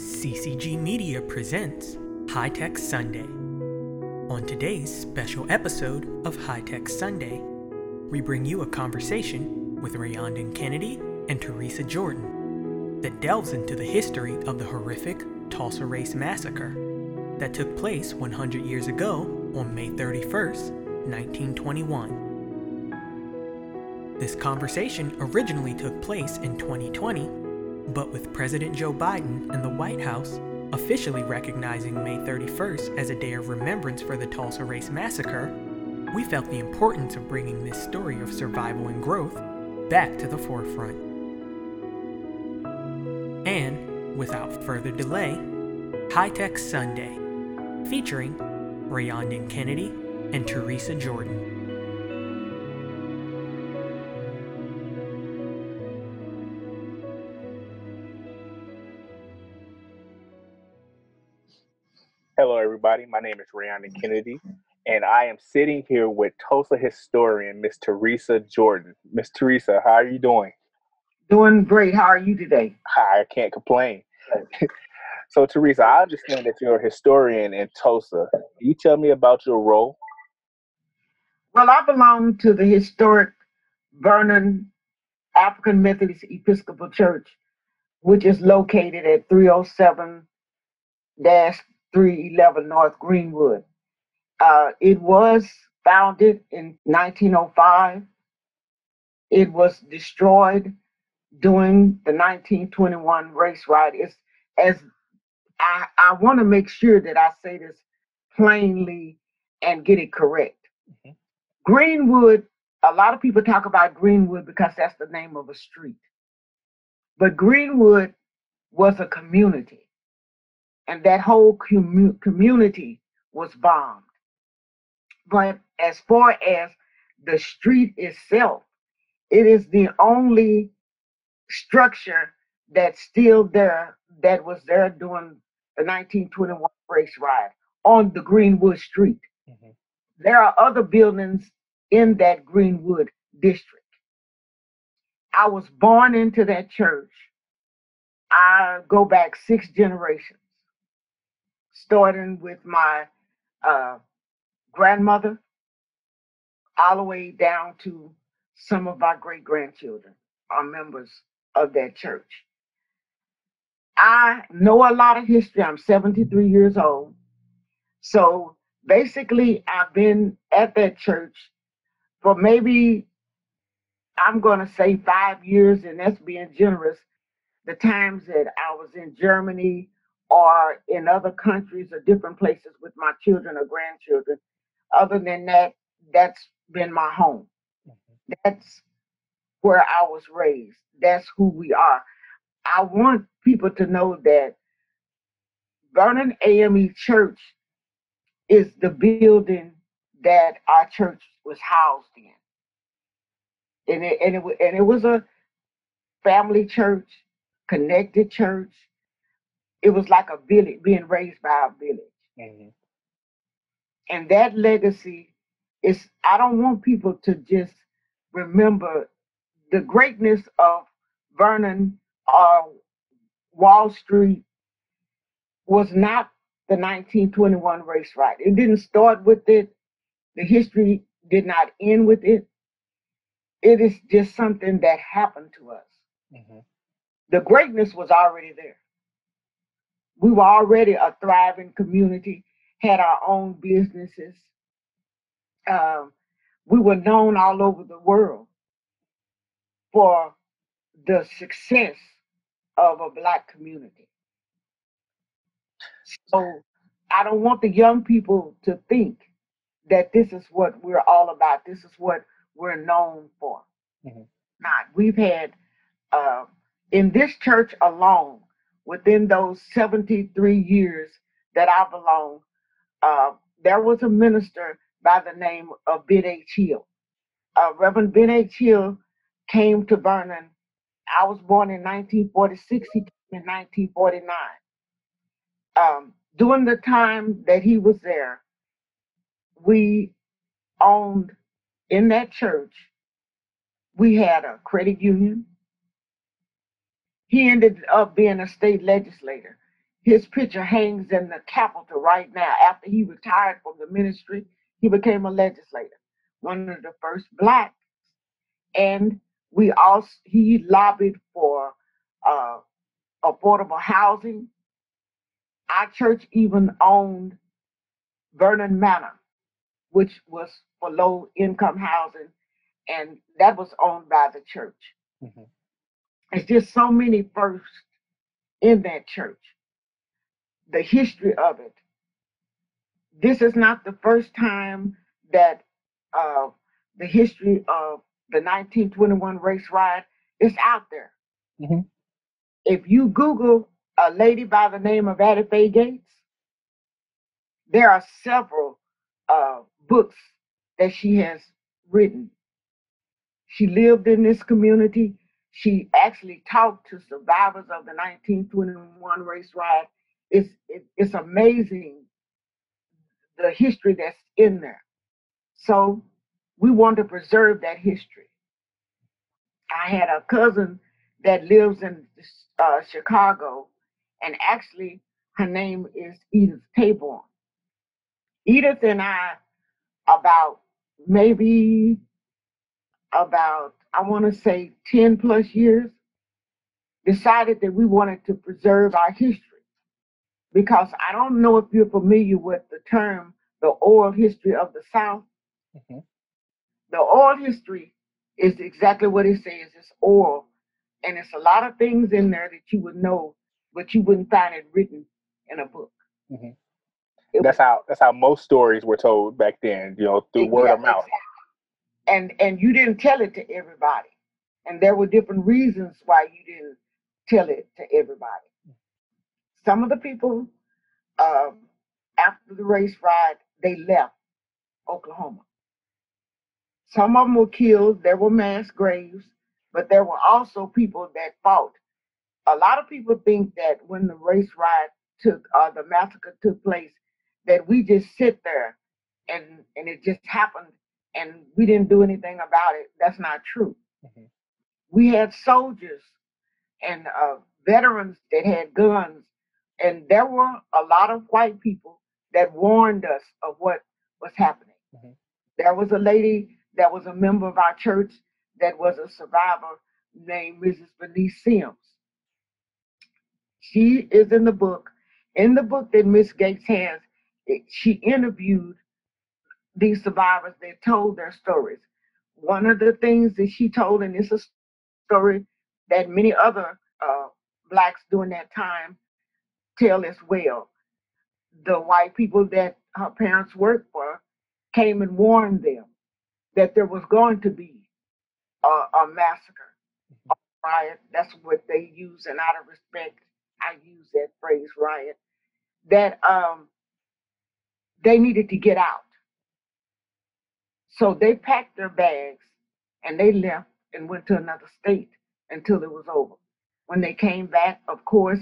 CCG Media presents High Tech Sunday. On today's special episode of High Tech Sunday, we bring you a conversation with Rayondon Kennedy and Teresa Jordan that delves into the history of the horrific Tulsa Race Massacre that took place 100 years ago on May 31st, 1921. This conversation originally took place in 2020 but with President Joe Biden and the White House officially recognizing May 31st as a day of remembrance for the Tulsa Race Massacre, we felt the importance of bringing this story of survival and growth back to the forefront. And, without further delay, High Tech Sunday, featuring Rayondon Kennedy and Teresa Jordan. Everybody. My name is Rihanna Kennedy, and I am sitting here with Tulsa historian Miss Teresa Jordan. Miss Teresa, how are you doing? Doing great. How are you today? I can't complain. so, Teresa, I understand that you're a historian in Tulsa. Can you tell me about your role? Well, I belong to the historic Vernon African Methodist Episcopal Church, which is located at 307 311 North Greenwood. Uh, it was founded in 1905. It was destroyed during the 1921 race riot. It's as I, I want to make sure that I say this plainly and get it correct. Mm-hmm. Greenwood, a lot of people talk about Greenwood because that's the name of a street. But Greenwood was a community and that whole commu- community was bombed. But as far as the street itself, it is the only structure that's still there that was there during the 1921 race riot on the Greenwood Street. Mm-hmm. There are other buildings in that Greenwood district. I was born into that church. I go back six generations starting with my uh, grandmother all the way down to some of our great grandchildren are members of that church. I know a lot of history. I'm 73 years old. So basically, I've been at that church for maybe, I'm going to say five years, and that's being generous. The times that I was in Germany or in other countries or different places with my children or grandchildren. Other than that, that's been my home. Mm-hmm. That's where I was raised. That's who we are. I want people to know that Vernon AME Church is the building that our church was housed in. And it, and it, and it was a family church, connected church, it was like a village being raised by a village. Mm-hmm. And that legacy is, I don't want people to just remember the greatness of Vernon or uh, Wall Street was not the 1921 race riot. It didn't start with it. The history did not end with it. It is just something that happened to us. Mm-hmm. The greatness was already there we were already a thriving community, had our own businesses. Um, we were known all over the world for the success of a black community. So I don't want the young people to think that this is what we're all about. This is what we're known for. Mm-hmm. Not. We've had uh, in this church alone, within those 73 years that I belong, uh, there was a minister by the name of Ben H. Hill. Uh, Reverend Ben H. Hill came to Vernon. I was born in 1946, he came in 1949. Um, during the time that he was there, we owned in that church, we had a credit union, he ended up being a state legislator. His picture hangs in the Capitol right now. After he retired from the ministry, he became a legislator, one of the first blacks. And we also he lobbied for uh, affordable housing. Our church even owned Vernon Manor, which was for low income housing, and that was owned by the church. It's just so many firsts in that church. The history of it. This is not the first time that uh, the history of the 1921 race riot is out there. Mhm. If you Google a lady by the name of Eddie Faye Gates, there are several uh, books that she has written. She lived in this community. She actually talked to survivors of the 1921 race riot. It's, it, it's amazing the history that's in there. So we want to preserve that history. I had a cousin that lives in uh, Chicago, and actually her name is Edith Taborn. Edith and I, about maybe about, I want to say 10 plus years, decided that we wanted to preserve our history. Because I don't know if you're familiar with the term the oral history of the South. Mhm. The oral history is exactly what it says. It's oral. And it's a lot of things in there that you would know, but you wouldn't find it written in a book. It That's how that's how most stories were told back then. You know, through word of mouth. And and you didn't tell it to everybody. And there were different reasons why you didn't tell it to everybody. Some of the people um, after the race riot, they left Oklahoma. Some of them were killed. There were mass graves, but there were also people that fought. A lot of people think that when the race riot took, uh, the massacre took place, that we just sit there and and it just happened and we didn't do anything about it. That's not true. Mhm. We had soldiers and uh, veterans that had guns, and there were a lot of white people that warned us of what was happening. Mhm. There was a lady that was a member of our church that was a survivor named Mrs. Bernice Sims. She is in the book. In the book that Miss Gates has, it, she interviewed these survivors that told their stories. One of the things that she told, and it's a story that many other uh, blacks during that time tell as well. The white people that her parents worked for came and warned them that there was going to be a, a massacre, a riot. That's what they use, and out of respect, I use that phrase riot. That um, they needed to get out. So they packed their bags and they left and went to another state until it was over. When they came back, of course,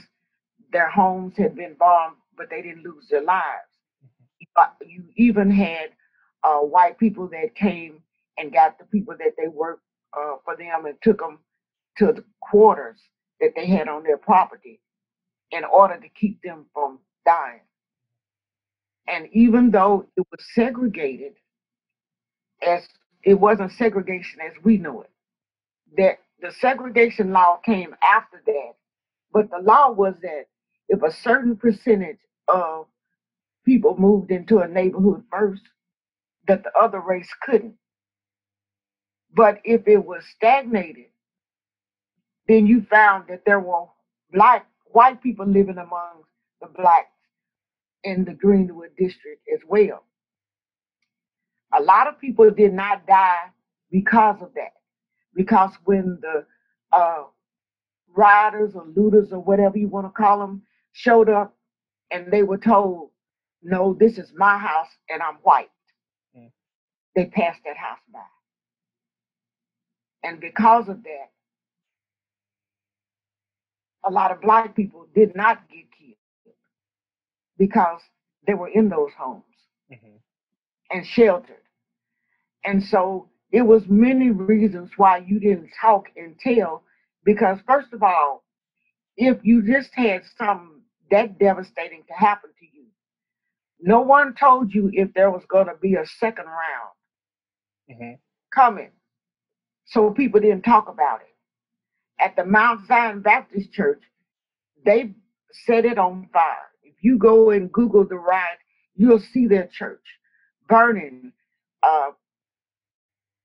their homes had been bombed, but they didn't lose their lives. But you even had uh, white people that came and got the people that they worked uh, for them and took them to the quarters that they had on their property in order to keep them from dying. And even though it was segregated, as it wasn't segregation as we know it. That the segregation law came after that, but the law was that if a certain percentage of people moved into a neighborhood first, that the other race couldn't. But if it was stagnated, then you found that there were black white people living among the blacks in the Greenwood district as well. A lot of people did not die because of that. Because when the uh, rioters or looters or whatever you want to call them showed up and they were told, no, this is my house and I'm white, Mm. they passed that house by. And because of that, a lot of black people did not get killed because they were in those homes Mhm. And sheltered. And so it was many reasons why you didn't talk and tell because first of all, if you just had some that devastating to happen to you. No one told you if there was going to be a second round hmm coming, so people didn't talk about it. At the Mount Zion Baptist Church, they set it on fire. If you go and Google the riot, you'll see their church burning. Uh,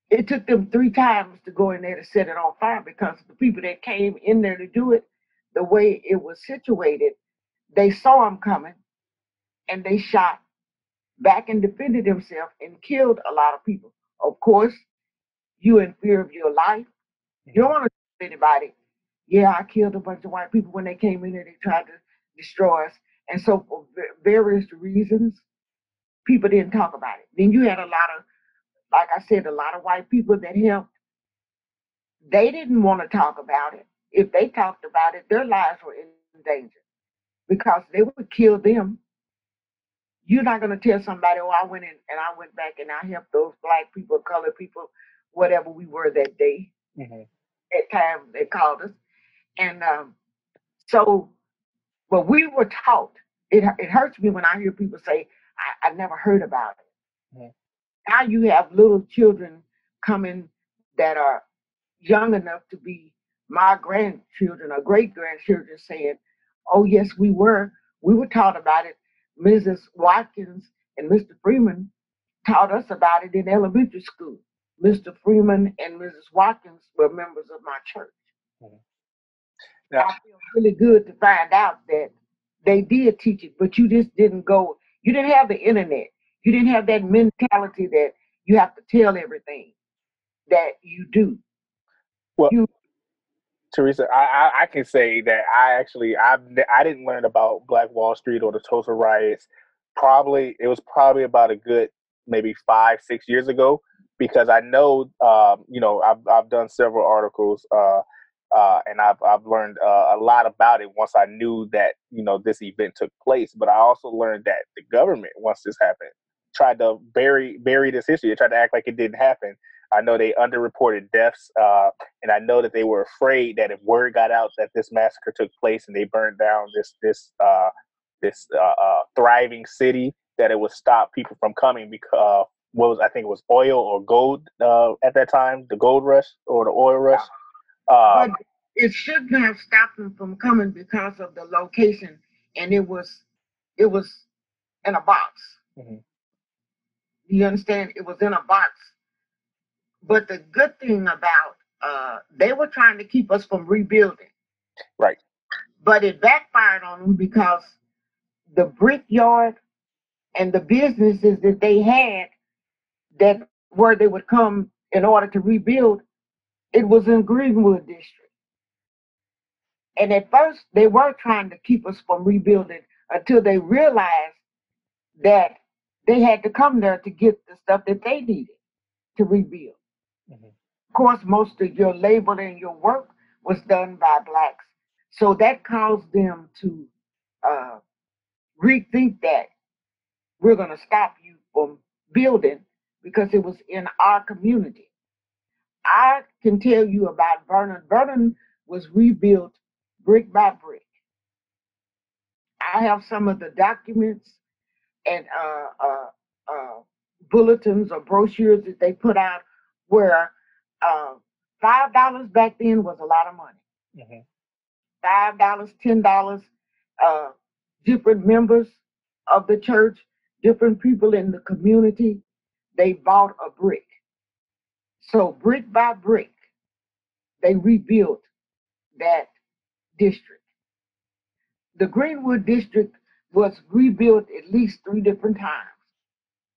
it took them three times to go in there to set it on fire because the people that came in there to do it, the way it was situated, they saw them coming and they shot back and defended themselves and killed a lot of people. Of course, you in fear of your life. You don't want to kill anybody, yeah, I killed a bunch of white people when they came in there, they tried to destroy us. And so for va- various reasons, people didn't talk about it. Then you had a lot of, like I said, a lot of white people that helped. They didn't want to talk about it. If they talked about it, their lives were in danger because they would kill them. You're not going to tell somebody, oh, I went in and I went back and I helped those black people, colored people, whatever we were that day, hmm that time they called us. And um, so, but we were taught. It, it hurts me when I hear people say, I, I never heard about it. Mhm. Now you have little children coming that are young enough to be my grandchildren or great grandchildren saying, Oh, yes, we were. We were taught about it. Mrs. Watkins and Mr. Freeman taught us about it in elementary school. Mr. Freeman and Mrs. Watkins were members of my church. Now, I feel really good to find out that they did teach it, but you just didn't go, you didn't have the internet. You didn't have that mentality that you have to tell everything that you do. Well, You Teresa, I, I, I can say that I actually I I didn't learn about Black Wall Street or the Tulsa riots. Probably it was probably about a good maybe five six years ago because I know um, you know I've I've done several articles uh, uh, and I've I've learned uh, a lot about it once I knew that you know this event took place. But I also learned that the government once this happened tried to bury bury this history. They tried to act like it didn't happen. I know they underreported deaths, uh, and I know that they were afraid that if word got out that this massacre took place and they burned down this this uh, this uh, uh, thriving city, that it would stop people from coming because what was I think it was oil or gold at that time, the gold rush or the oil rush. But Um, it shouldn't have stopped them from coming because of the location and it was it was in a box. Mhm. You understand? It was in a box. But the good thing about uh they were trying to keep us from rebuilding. right. but it backfired on them because the brickyard and the businesses that they had that where they would come in order to rebuild, it was in Greenwood district. And at first they were trying to keep us from rebuilding until they realized that they had to come there to get the stuff that they needed to rebuild. Mhm. Of course, most of your labor and your work was done by blacks. So that caused them to uh, rethink that we're going to stop you from building because it was in our community. I can tell you about Vernon. Vernon was rebuilt brick by brick. I have some of the documents and uh, uh, uh, bulletins or brochures that they put out where uh, five dollars back then was a lot of money. Mhm. Five dollars, ten dollars. Uh, different members of the church, different people in the community, they bought a brick. So brick by brick, they rebuilt that district. The Greenwood district was rebuilt at least three different times.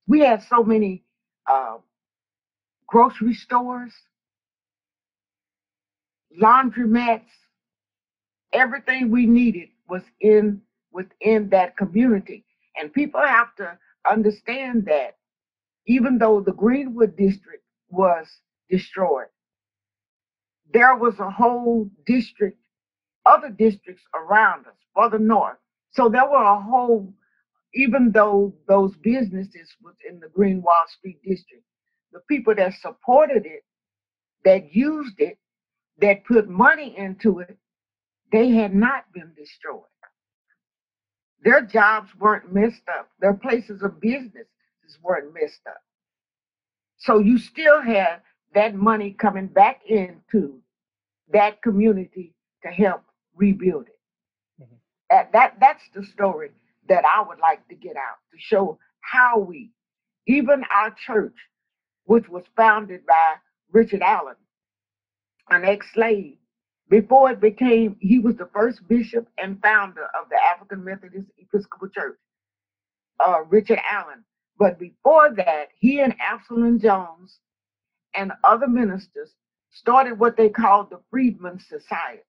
We had so many uh, grocery stores, laundromats, everything we needed was in within that community. And people have to understand that even though the Greenwood district was destroyed, there was a whole district, other districts around us, further north. So there were a whole, even though those businesses was in the Green Wall Street district, the people that supported it, that used it, that put money into it, they had not been destroyed. Their jobs weren't messed up. Their places of business weren't messed up. So you still have that money coming back into that community to help rebuild it. Mm-hmm. that that's the story that I would like to get out to show how we, even our church, which was founded by Richard Allen, an ex-slave, before it became, he was the first bishop and founder of the African Methodist Episcopal Church, uh, Richard Allen. But before that, he and Absalom Jones and other ministers started what they called the Freedmen's Society.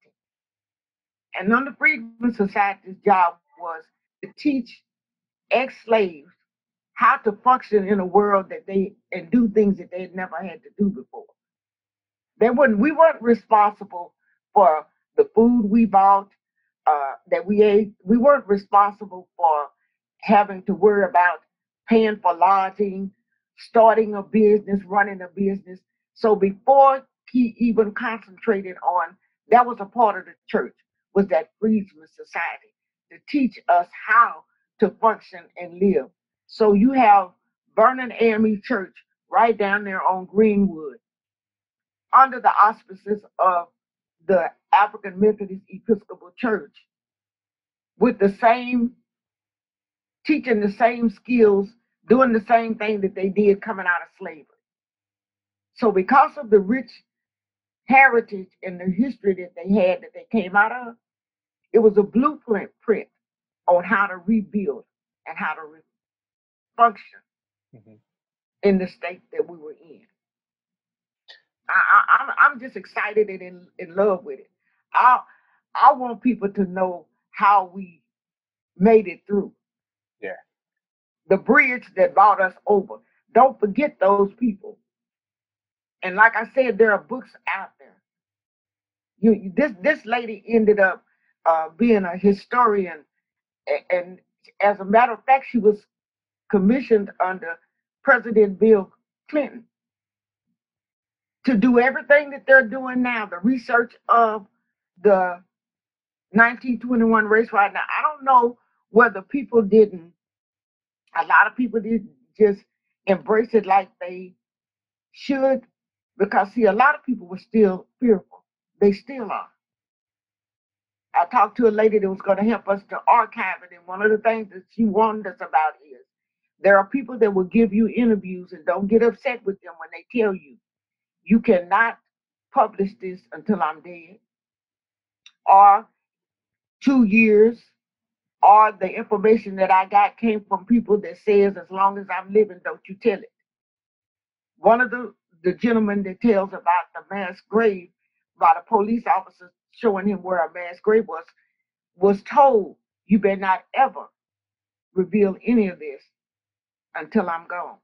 And on the Freedmen's Society's job was to teach ex-slaves how to function in a world that they and do things that they had never had to do before. They wouldn't we weren't responsible for the food we bought, uh, that we ate. We weren't responsible for having to worry about paying for lodging, starting a business, running a business. So before he even concentrated on that was a part of the church was that freedmen's society to teach us how to function and live. So you have Vernon AME Church right down there on Greenwood under the auspices of the African Methodist Episcopal Church with the same teaching the same skills, doing the same thing that they did coming out of slavery. So because of the rich heritage and the history that they had that they came out of, it was a blueprint print on how to rebuild and how to re- function mm-hmm. in the state that we were in. I, am I'm, I'm just excited and in, in love with it. I I want people to know how we made it through. The bridge that brought us over. Don't forget those people. And like I said, there are books out there. You this this lady ended up uh, being a historian, and, as a matter of fact, she was commissioned under President Bill Clinton to do everything that they're doing now, the research of the 1921 race right now. I don't know whether people didn't, a lot of people didn't just embrace it like they should, because see, a lot of people were still fearful. They still are. I talked to a lady that was going to help us to archive it, and one of the things that she warned us about is there are people that will give you interviews and don't get upset with them when they tell you you cannot publish this until I'm dead, or two years, or the information that I got came from people that says as long as I'm living, don't you tell it. One of the, the gentlemen that tells about the mass grave by the police officers showing him where a mass grave was, was told, you better not ever reveal any of this until I'm gone.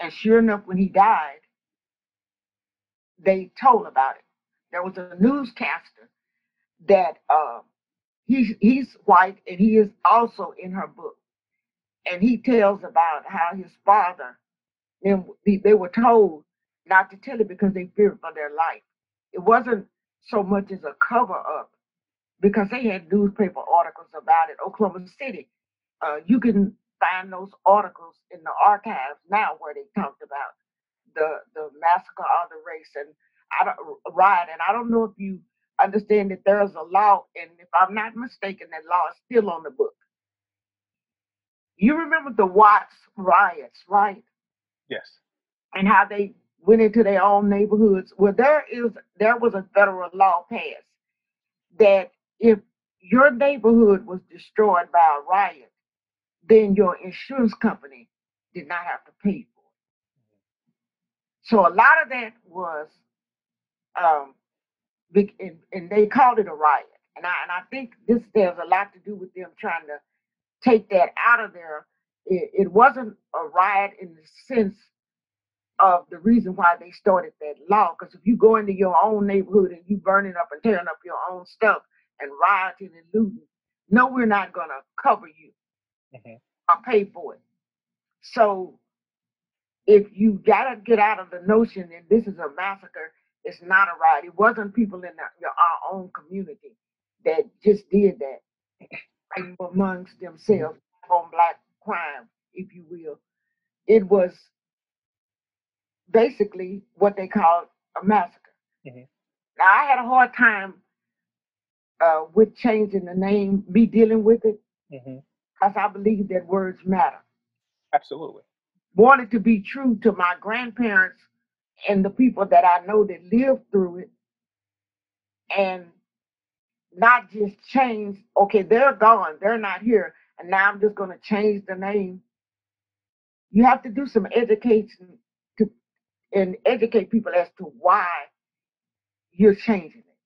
And sure enough, when he died, they told about it. There was a newscaster that uh, he's he's white and he is also in her book, and he tells about how his father and they were told not to tell it because they feared for their life. It wasn't so much as a cover up because they had newspaper articles about it. Oklahoma City, uh, you can find those articles in the archives now where they talked about the the massacre of the race and I don't riot. And I don't know if you understand that there is a law, and if I'm not mistaken, that law is still on the book. You remember the Watts riots, right? Yes. And how they went into their own neighborhoods. Well, there is there was a federal law passed that if your neighborhood was destroyed by a riot, then your insurance company did not have to pay for it. so a lot of that was, um, and, and they called it a riot. And I, and I think this there's a lot to do with them trying to take that out of there. It, it wasn't a riot in the sense of the reason why they started that law. Because if you go into your own neighborhood and you burning up and tearing up your own stuff and rioting and looting, no, we're not going to cover you mm-hmm. or pay for it. So if you gotta get out of the notion that this is a massacre, it's not a riot. It wasn't people in the, your, our own community that just did that. fighting amongst themselves on black crime, if you will. It was basically what they called a massacre. Mm-hmm. Now I had a hard time uh, with changing the name, me dealing with it, because mm-hmm. I believe that words matter. Absolutely. Wanted to be true to my grandparents and the people that I know that lived through it, and not just change. Okay, they're gone, they're not here, and now I'm just going to change the name. You have to do some education to and educate people as to why you're changing it,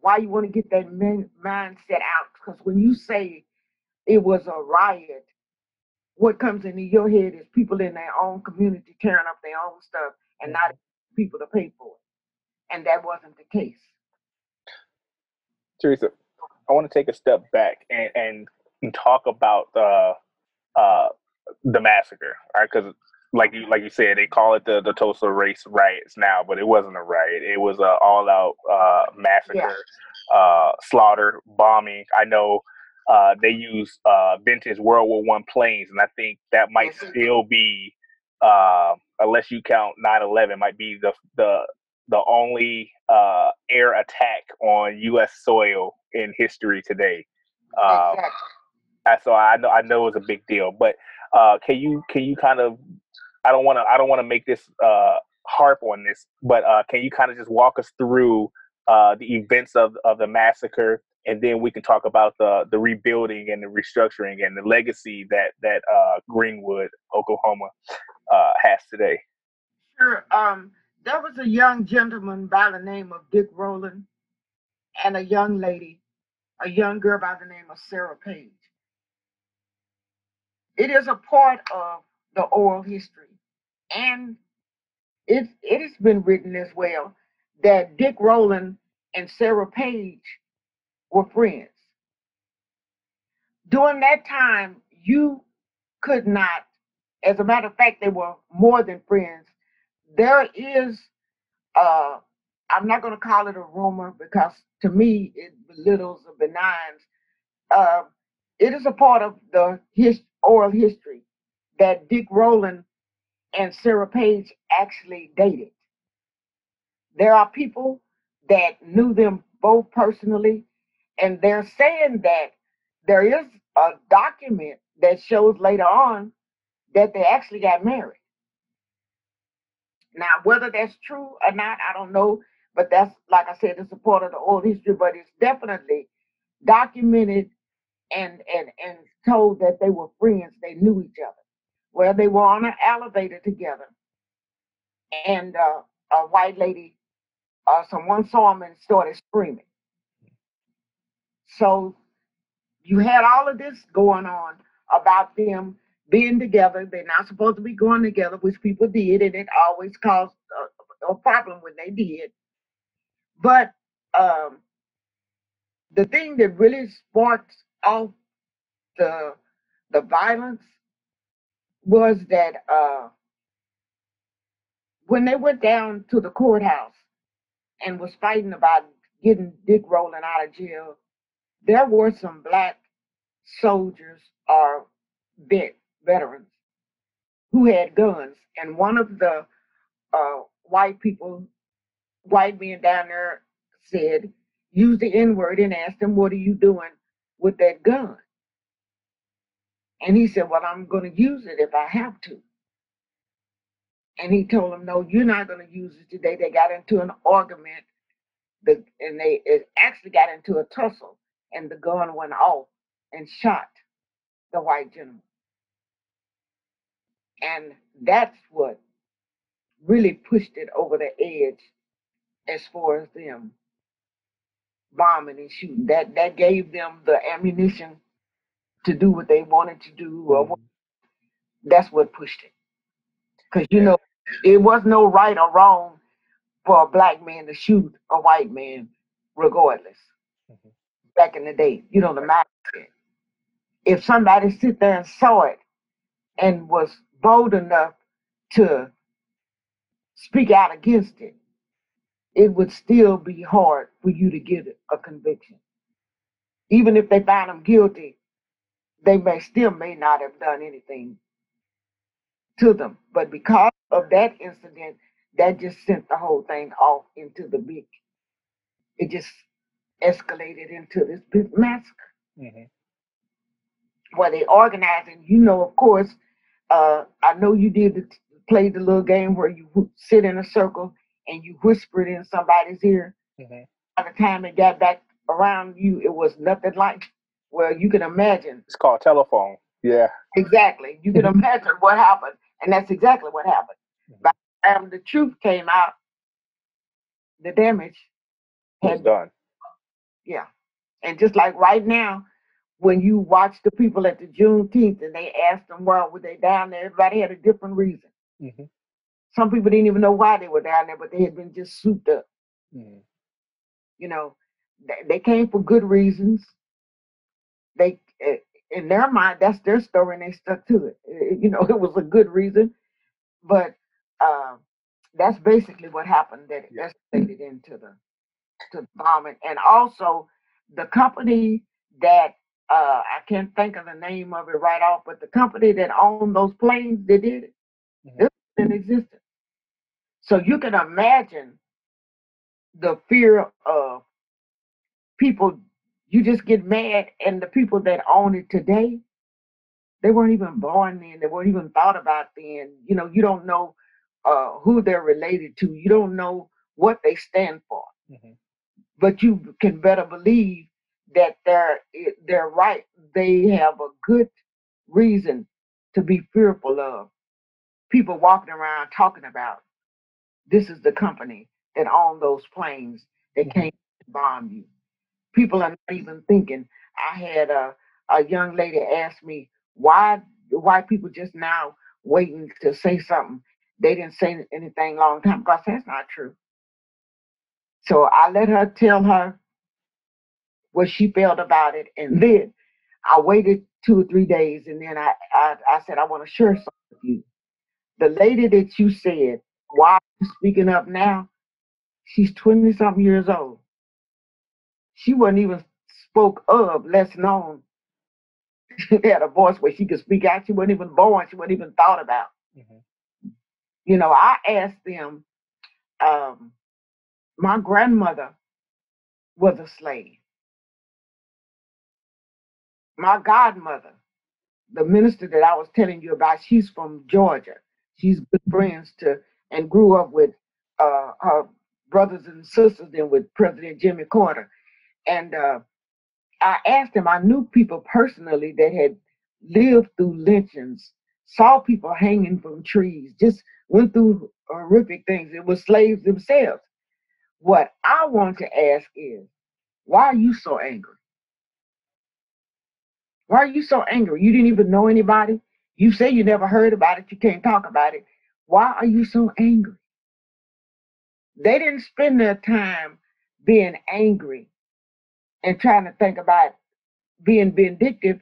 why you want to get that mindset out. Because when you say it was a riot, what comes into your head is people in their own community tearing up their own stuff and not people to pay for it. And that wasn't the case. Teresa, I want to take a step back and, and, and talk about uh, uh, the massacre, right? Because like you like you said, they call it the the Tulsa race riots now, but it wasn't a riot. It was an all out uh, massacre, yeah. uh, slaughter, bombing. I know uh, they use uh, vintage World War One planes, and I think that might mm-hmm. still be, uh, unless you count 9/11, might be the the the only uh, air attack on U.S. soil in history today. Um, exactly. So I know I know it's a big deal, but uh, can you can you kind of I don't want to I don't want to make this uh, harp on this, but uh, can you kind of just walk us through uh, the events of of the massacre, and then we can talk about the the rebuilding and the restructuring and the legacy that that uh, Greenwood, Oklahoma, uh, has today. Sure. Um, there was a young gentleman by the name of Dick Rowland, and a young lady, a young girl by the name of Sarah Page. It is a part of the oral history and it it has been written as well that Dick Rowland and Sarah Page were friends. During that time, you could not, as a matter of fact, they were more than friends. There is, uh, I'm not going to call it a rumor because to me it belittles or benigns. Uh, it is a part of the his, oral history that Dick Rowland and Sarah Page actually dated. There are people that knew them both personally, and they're saying that there is a document that shows later on that they actually got married. Now, whether that's true or not, I don't know, but that's, like I said, it's a part of the old history, but it's definitely documented and, and, and told that they were friends, they knew each other where they were on an elevator together. And uh, a white lady, uh, someone saw them and started screaming. So you had all of this going on about them being together. They're not supposed to be going together, which people did, and it always caused a, a problem when they did. But um, the thing that really sparked off the the violence was that uh, when they went down to the courthouse and was fighting about getting Dick Rowland out of jail, there were some black soldiers or vet, veterans who had guns, and one of the uh, white people, white men down there, said, "Use the N word," and asked him, "What are you doing with that gun?" And he said, Well, I'm going to use it if I have to. And he told him, No, you're not going to use it today. They got into an argument, the, and they actually got into a tussle, and the gun went off and shot the white gentleman. And that's what really pushed it over the edge as far as them bombing and shooting. That that gave them the ammunition to do what they wanted to do. Or mm-hmm. that's what pushed it. Because you know, it was no right or wrong for a black man to shoot a white man, regardless. Mm-hmm. Back in the day, you know, the mindset. If somebody sit there and saw it and was bold enough to speak out against it, it would still be hard for you to get a conviction. Even if they find them guilty, they may still may not have done anything to them. But because of that incident, that just sent the whole thing off into the big, it just escalated into this big massacre. Mm-hmm. Where they organized, and you know, of course, uh, I know you did the, play the little game where you sit in a circle and you whisper it in somebody's ear. Mm-hmm. By the time it got back around you, it was nothing like well, you can imagine. It's called telephone. Yeah. Exactly. You can imagine what happened. And that's exactly what happened. Mm-hmm. By the time the truth came out, the damage was done. Yeah. And just like right now, when you watch the people at the Juneteenth and they asked them why were they down there, everybody had a different reason. Mm-hmm. Some people didn't even know why they were down there, but they had been just souped up. Mm-hmm. You know, they, they came for good reasons. They, eh, in their mind, that's their story, and they stuck to it. Eh, you know, it was a good reason, but uh, that's basically what happened. That yeah. escalated into the to the bombing, and also the company that uh, I can't think of the name of it right off, but the company that owned those planes, they did it. Mm-hmm. It's in existence. So you can imagine the fear of people. You just get mad, and the people that own it today, they weren't even born then. They weren't even thought about then. You know, you don't know uh, who they're related to. You don't know what they stand for. Mm-hmm. But you can better believe that they're they're right. They have a good reason to be fearful of people walking around talking about this is the company that owned those planes that mm-hmm. came to bomb you. People are not even thinking. I had a a young lady ask me why why people just now waiting to say something. They didn't say anything long time ago. that's not true. So I let her tell her what she felt about it. And then I waited two or three days and then I, I, I said, I want to share something with you. The lady that you said, why are you speaking up now? She's 20 something years old. She wasn't even spoke of, less known. She had a voice where she could speak out. She wasn't even born. She wasn't even thought about. Mm-hmm. You know, I asked them, um, my grandmother was a slave my godmother, the minister that I was telling you about, she's from Georgia. She's good friends to and grew up with uh, her brothers and sisters then with President Jimmy Carter. And uh, I asked him, I knew people personally that had lived through lynchings, saw people hanging from trees, just went through horrific things. It was slaves themselves. What I want to ask is, why are you so angry? Why are you so angry? You didn't even know anybody. You say you never heard about it. You can't talk about it. Why are you so angry? They didn't spend their time being angry and trying to think about being vindictive.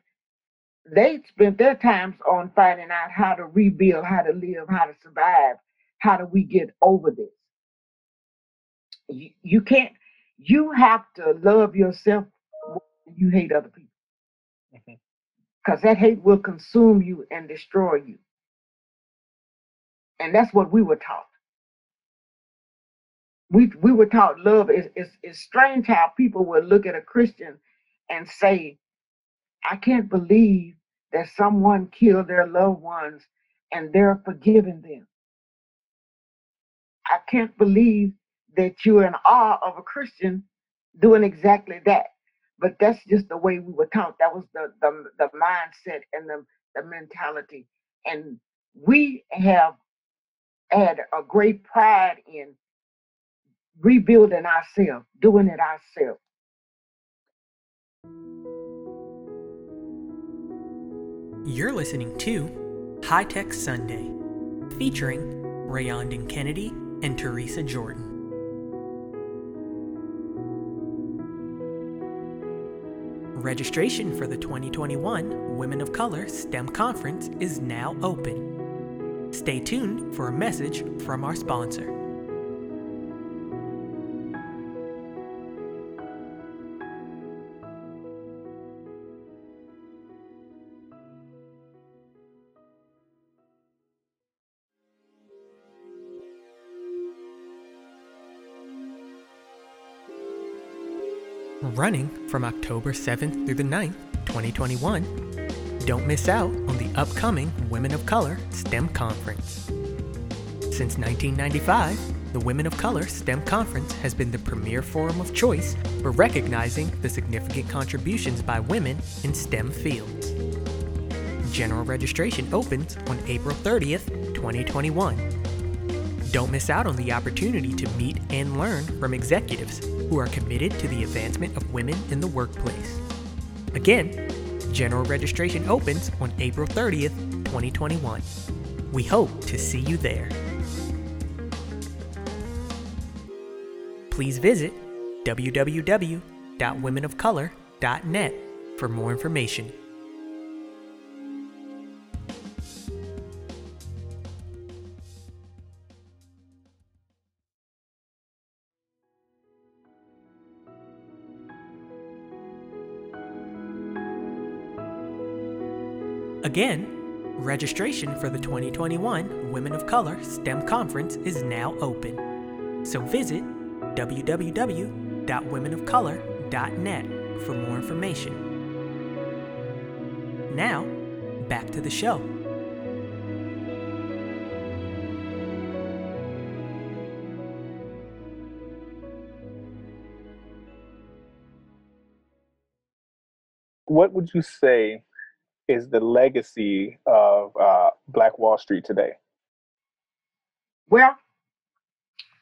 They spent their times on finding out how to rebuild, how to live, how to survive. How do we get over this? You, you can't, you have to love yourself you hate other people because that hate will consume you and destroy you. And that's what we were taught. We, we were taught love. is, it's, it's strange how people would look at a Christian and say, I can't believe that someone killed their loved ones and they're forgiving them. I can't believe that you're in awe of a Christian doing exactly that. But that's just the way we were taught. That was the the, the mindset and the, the mentality. And we have had a great pride in rebuilding ourselves, doing it ourselves. You're listening to High Tech Sunday, featuring Rayondon Kennedy and Teresa Jordan. Registration for the 2021 Women of Color STEM Conference is now open. Stay tuned for a message from our sponsor. Running from October 7th through the 9th, 2021, don't miss out on the upcoming Women of Color STEM Conference. Since 1995, the Women of Color STEM Conference has been the premier forum of choice for recognizing the significant contributions by women in STEM fields. General registration opens on April 30th, 2021. Don't miss out on the opportunity to meet and learn from executives who are committed to the advancement of women in the workplace. Again, general registration opens on April 30th, 2021. We hope to see you there. Please visit www.womenofcolor.net for more information. Again, registration for the 2021 Women of Color STEM Conference is now open. So visit www.womenofcolor.net for more information. Now, back to the show. What would you say is the legacy of uh, Black Wall Street today? Well,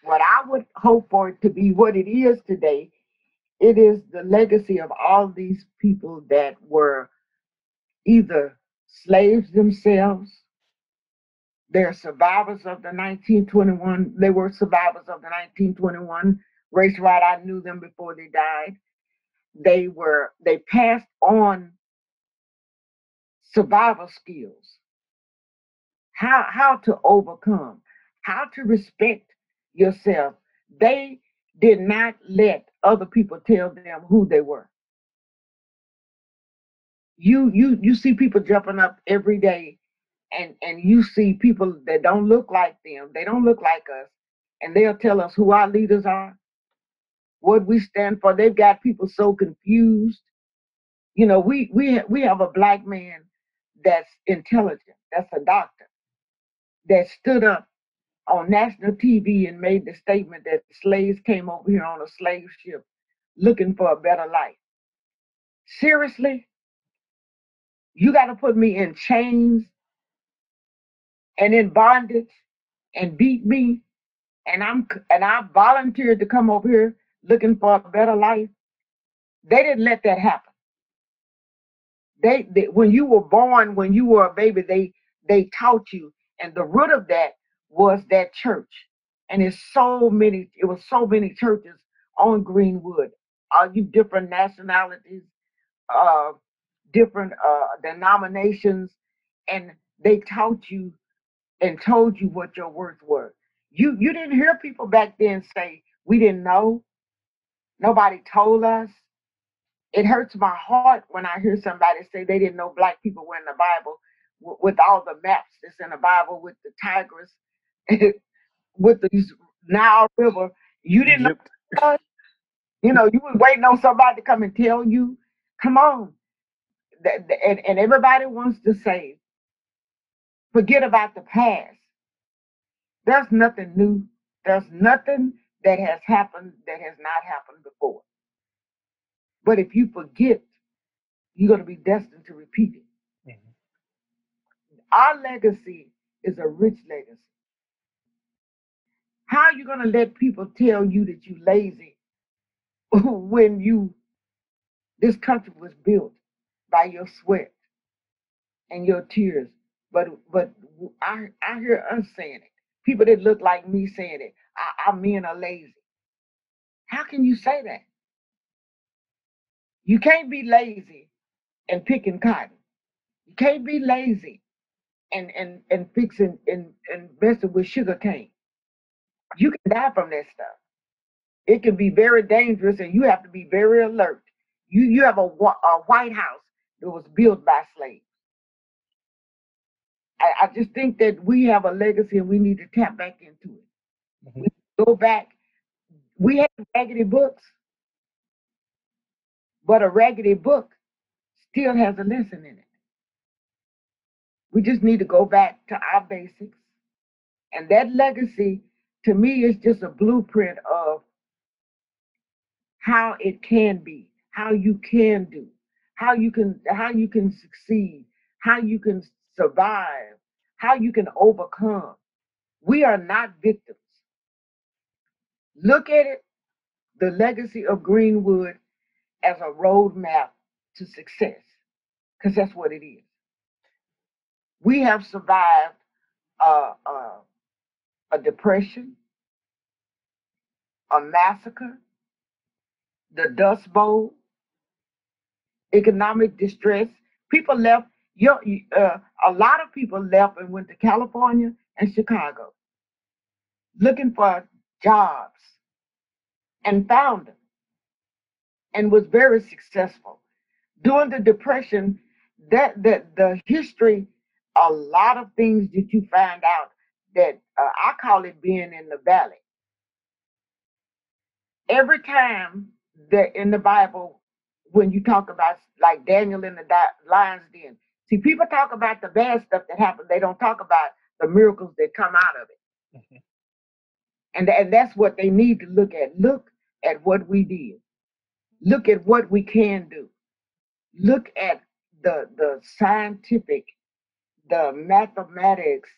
what I would hope for it to be what it is today, it is the legacy of all these people that were either slaves themselves, they're survivors of the 1921, they were survivors of the 1921 race riot. I knew them before they died. They were, they passed on survival skills, how how to overcome, how to respect yourself. They did not let other people tell them who they were. You you you see people jumping up every day and and you see people that don't look like them. They don't look like us and they'll tell us who our leaders are, what we stand for. They've got people so confused. You know, we we we have a black man that's intelligent, that's a doctor, that stood up on national TV and made the statement that slaves came over here on a slave ship looking for a better life. Seriously? You got to put me in chains and in bondage and beat me and I'm and I volunteered to come over here looking for a better life. They didn't let that happen they, they when you were born, when you were a baby, they they taught you, and the root of that was that church. And it's so many, it was so many churches on Greenwood, all you different nationalities, uh, different uh, denominations, and they taught you and told you what your worth was. You you didn't hear people back then say we didn't know. Nobody told us it hurts my heart when I hear somebody say they didn't know black people were in the Bible w- with all the maps that's in the Bible with the Tigris, with the Nile River. You didn't know. That? You know, you was waiting on somebody to come and tell you. Come on. And, and everybody wants to say, forget about the past. There's nothing new. There's nothing that has happened that has not happened before. But if you forget, you're going to be destined to repeat it. Mm-hmm. Our legacy is a rich legacy. How are you going to let people tell you that you're lazy when you this country was built by your sweat and your tears? But but I I hear us saying it. People that look like me saying it. Our, our men are lazy. How can you say that? You can't be lazy and picking cotton. You can't be lazy and and and fixing and and messing with sugar cane. You can die from that stuff. It can be very dangerous, and you have to be very alert. You you have a, a White House that was built by slaves. I, I just think that we have a legacy, and we need to tap back into it. Mm-hmm. go back. We have raggedy books But a raggedy book still has a lesson in it. We just need to go back to our basics. And that legacy, to me, is just a blueprint of how it can be, how you can do, how you can how you can succeed, how you can survive, how you can overcome. We are not victims. Look at it, the legacy of Greenwood as a roadmap to success, because that's what it is. We have survived uh, uh, a depression, a massacre, the Dust Bowl, economic distress. People left. Uh, a lot of people left and went to California and Chicago looking for jobs and found them and was very successful. During the Depression, that, that the history, a lot of things that you find out that uh, I call it being in the valley. Every time that in the Bible, when you talk about like Daniel in the lion's den, see, people talk about the bad stuff that happened. They don't talk about the miracles that come out of it. Mm-hmm. And, and that's what they need to look at. Look at what we did. Look at what we can do. Look at the the scientific, the mathematics,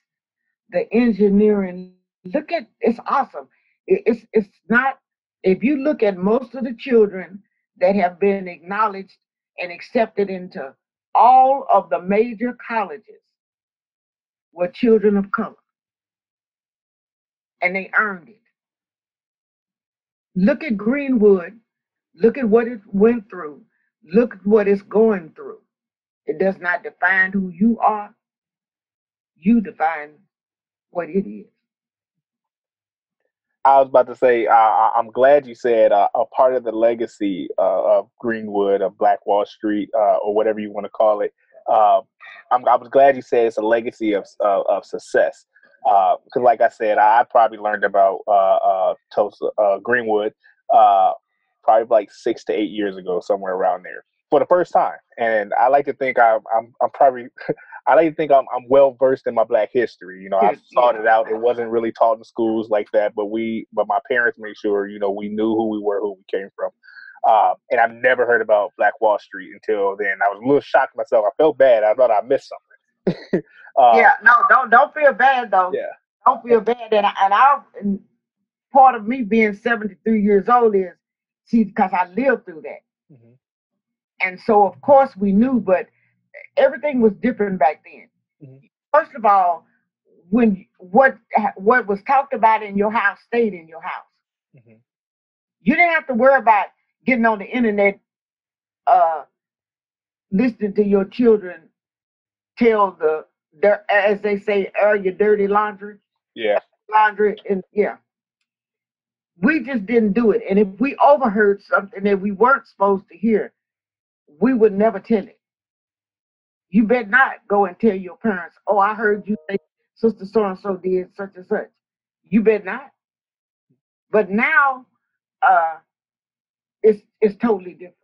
the engineering. Look at it's awesome. It, it's it's not. If you look at most of the children that have been acknowledged and accepted into all of the major colleges were children of color, and they earned it. Look at Greenwood Look at what it went through. Look at what it's going through. It does not define who you are. You define what it is. I was about to say, I'm glad you said uh, a part of the legacy uh, of Greenwood, of Black Wall Street, uh, or whatever you want to call it. Um, i was glad you said it's a legacy of of success. Because, uh, like I said, I probably learned about uh, Tulsa Greenwood probably like six to eight years ago, somewhere around there, for the first time. And I like to think I'm I'm, I'm probably I like to think I'm I'm well versed in my Black history. You know, I sought it out. It wasn't really taught in schools like that, but we but my parents made sure you know we knew who we were, who we came from. Uh, and I've never heard about Black Wall Street until then. I was a little shocked myself. I felt bad. I thought I missed something. uh, yeah, no, don't don't feel bad though. Yeah, don't feel bad. And and I and part of me being 73 years old is See, because I lived through that. Mm-hmm. And so, of course, we knew, but everything was different back then. Mm-hmm. First of all, when what what was talked about in your house stayed in your house. Mm-hmm. You didn't have to worry about getting on the internet, uh, listening to your children tell the their as they say, air your dirty laundry. Yeah. Laundry and yeah we just didn't do it. And if we overheard something that we weren't supposed to hear, we would never tell it. You better not go and tell your parents, oh, I heard you say Sister so and so did such and such. You better not. But now uh it's it's totally different.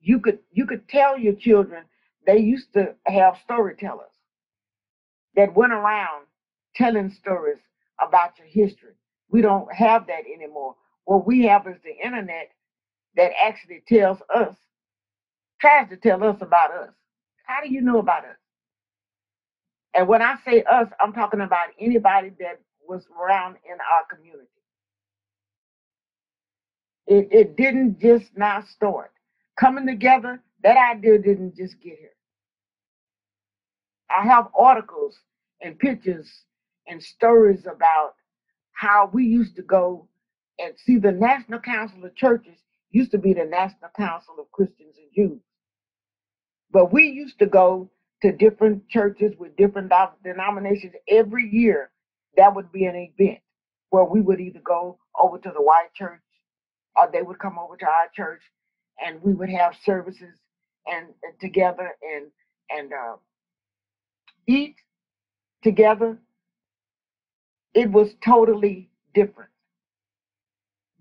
You could you could tell your children they used to have storytellers that went around telling stories about your history we don't have that anymore. What we have is the internet that actually tells us, tries to tell us about us. How do you know about us? And when I say us, I'm talking about anybody that was around in our community. It, it didn't just now start. Coming together, that idea didn't just get here. I have articles and pictures and stories about how we used to go and see the National Council of Churches used to be the National Council of Christians and Jews. But we used to go to different churches with different denominations every year. That would be an event where we would either go over to the white church or they would come over to our church and we would have services and, and together and and uh, eat together it was totally different.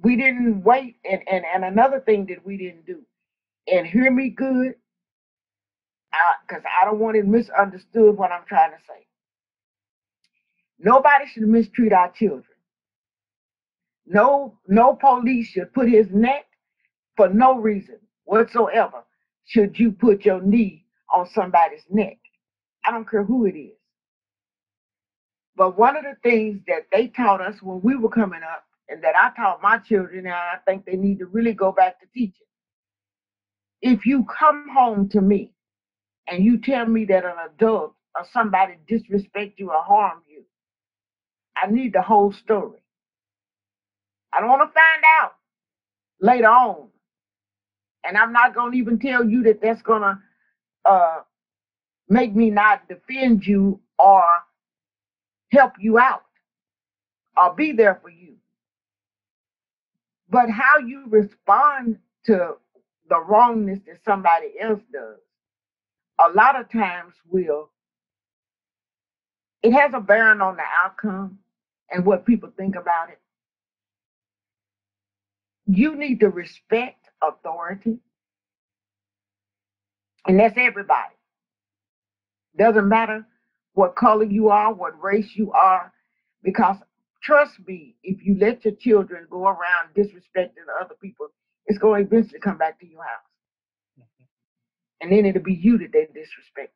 We didn't wait, and, and, and another thing that we didn't do, and hear me good, because I, don't want it misunderstood what I'm trying to say. Nobody should mistreat our children. No, no police should put his neck for no reason whatsoever. Should you put your knee on somebody's neck? I don't care who it is. But one of the things that they taught us when we were coming up, and that I taught my children, and I think they need to really go back to teaching. If you come home to me and you tell me that an adult or somebody disrespect you or harm you, I need the whole story. I don't want to find out later on. And I'm not going to even tell you that that's going to uh, make me not defend you or help you out. I'll be there for you. But how you respond to the wrongness that somebody else does, a lot of times will, it has a bearing on the outcome and what people think about it. You need to respect authority. And that's everybody. Doesn't matter what color you are, what race you are, because trust me, if you let your children go around disrespecting other people, it's going to eventually come back to your house. Mm-hmm. And then it'll be you that they disrespect.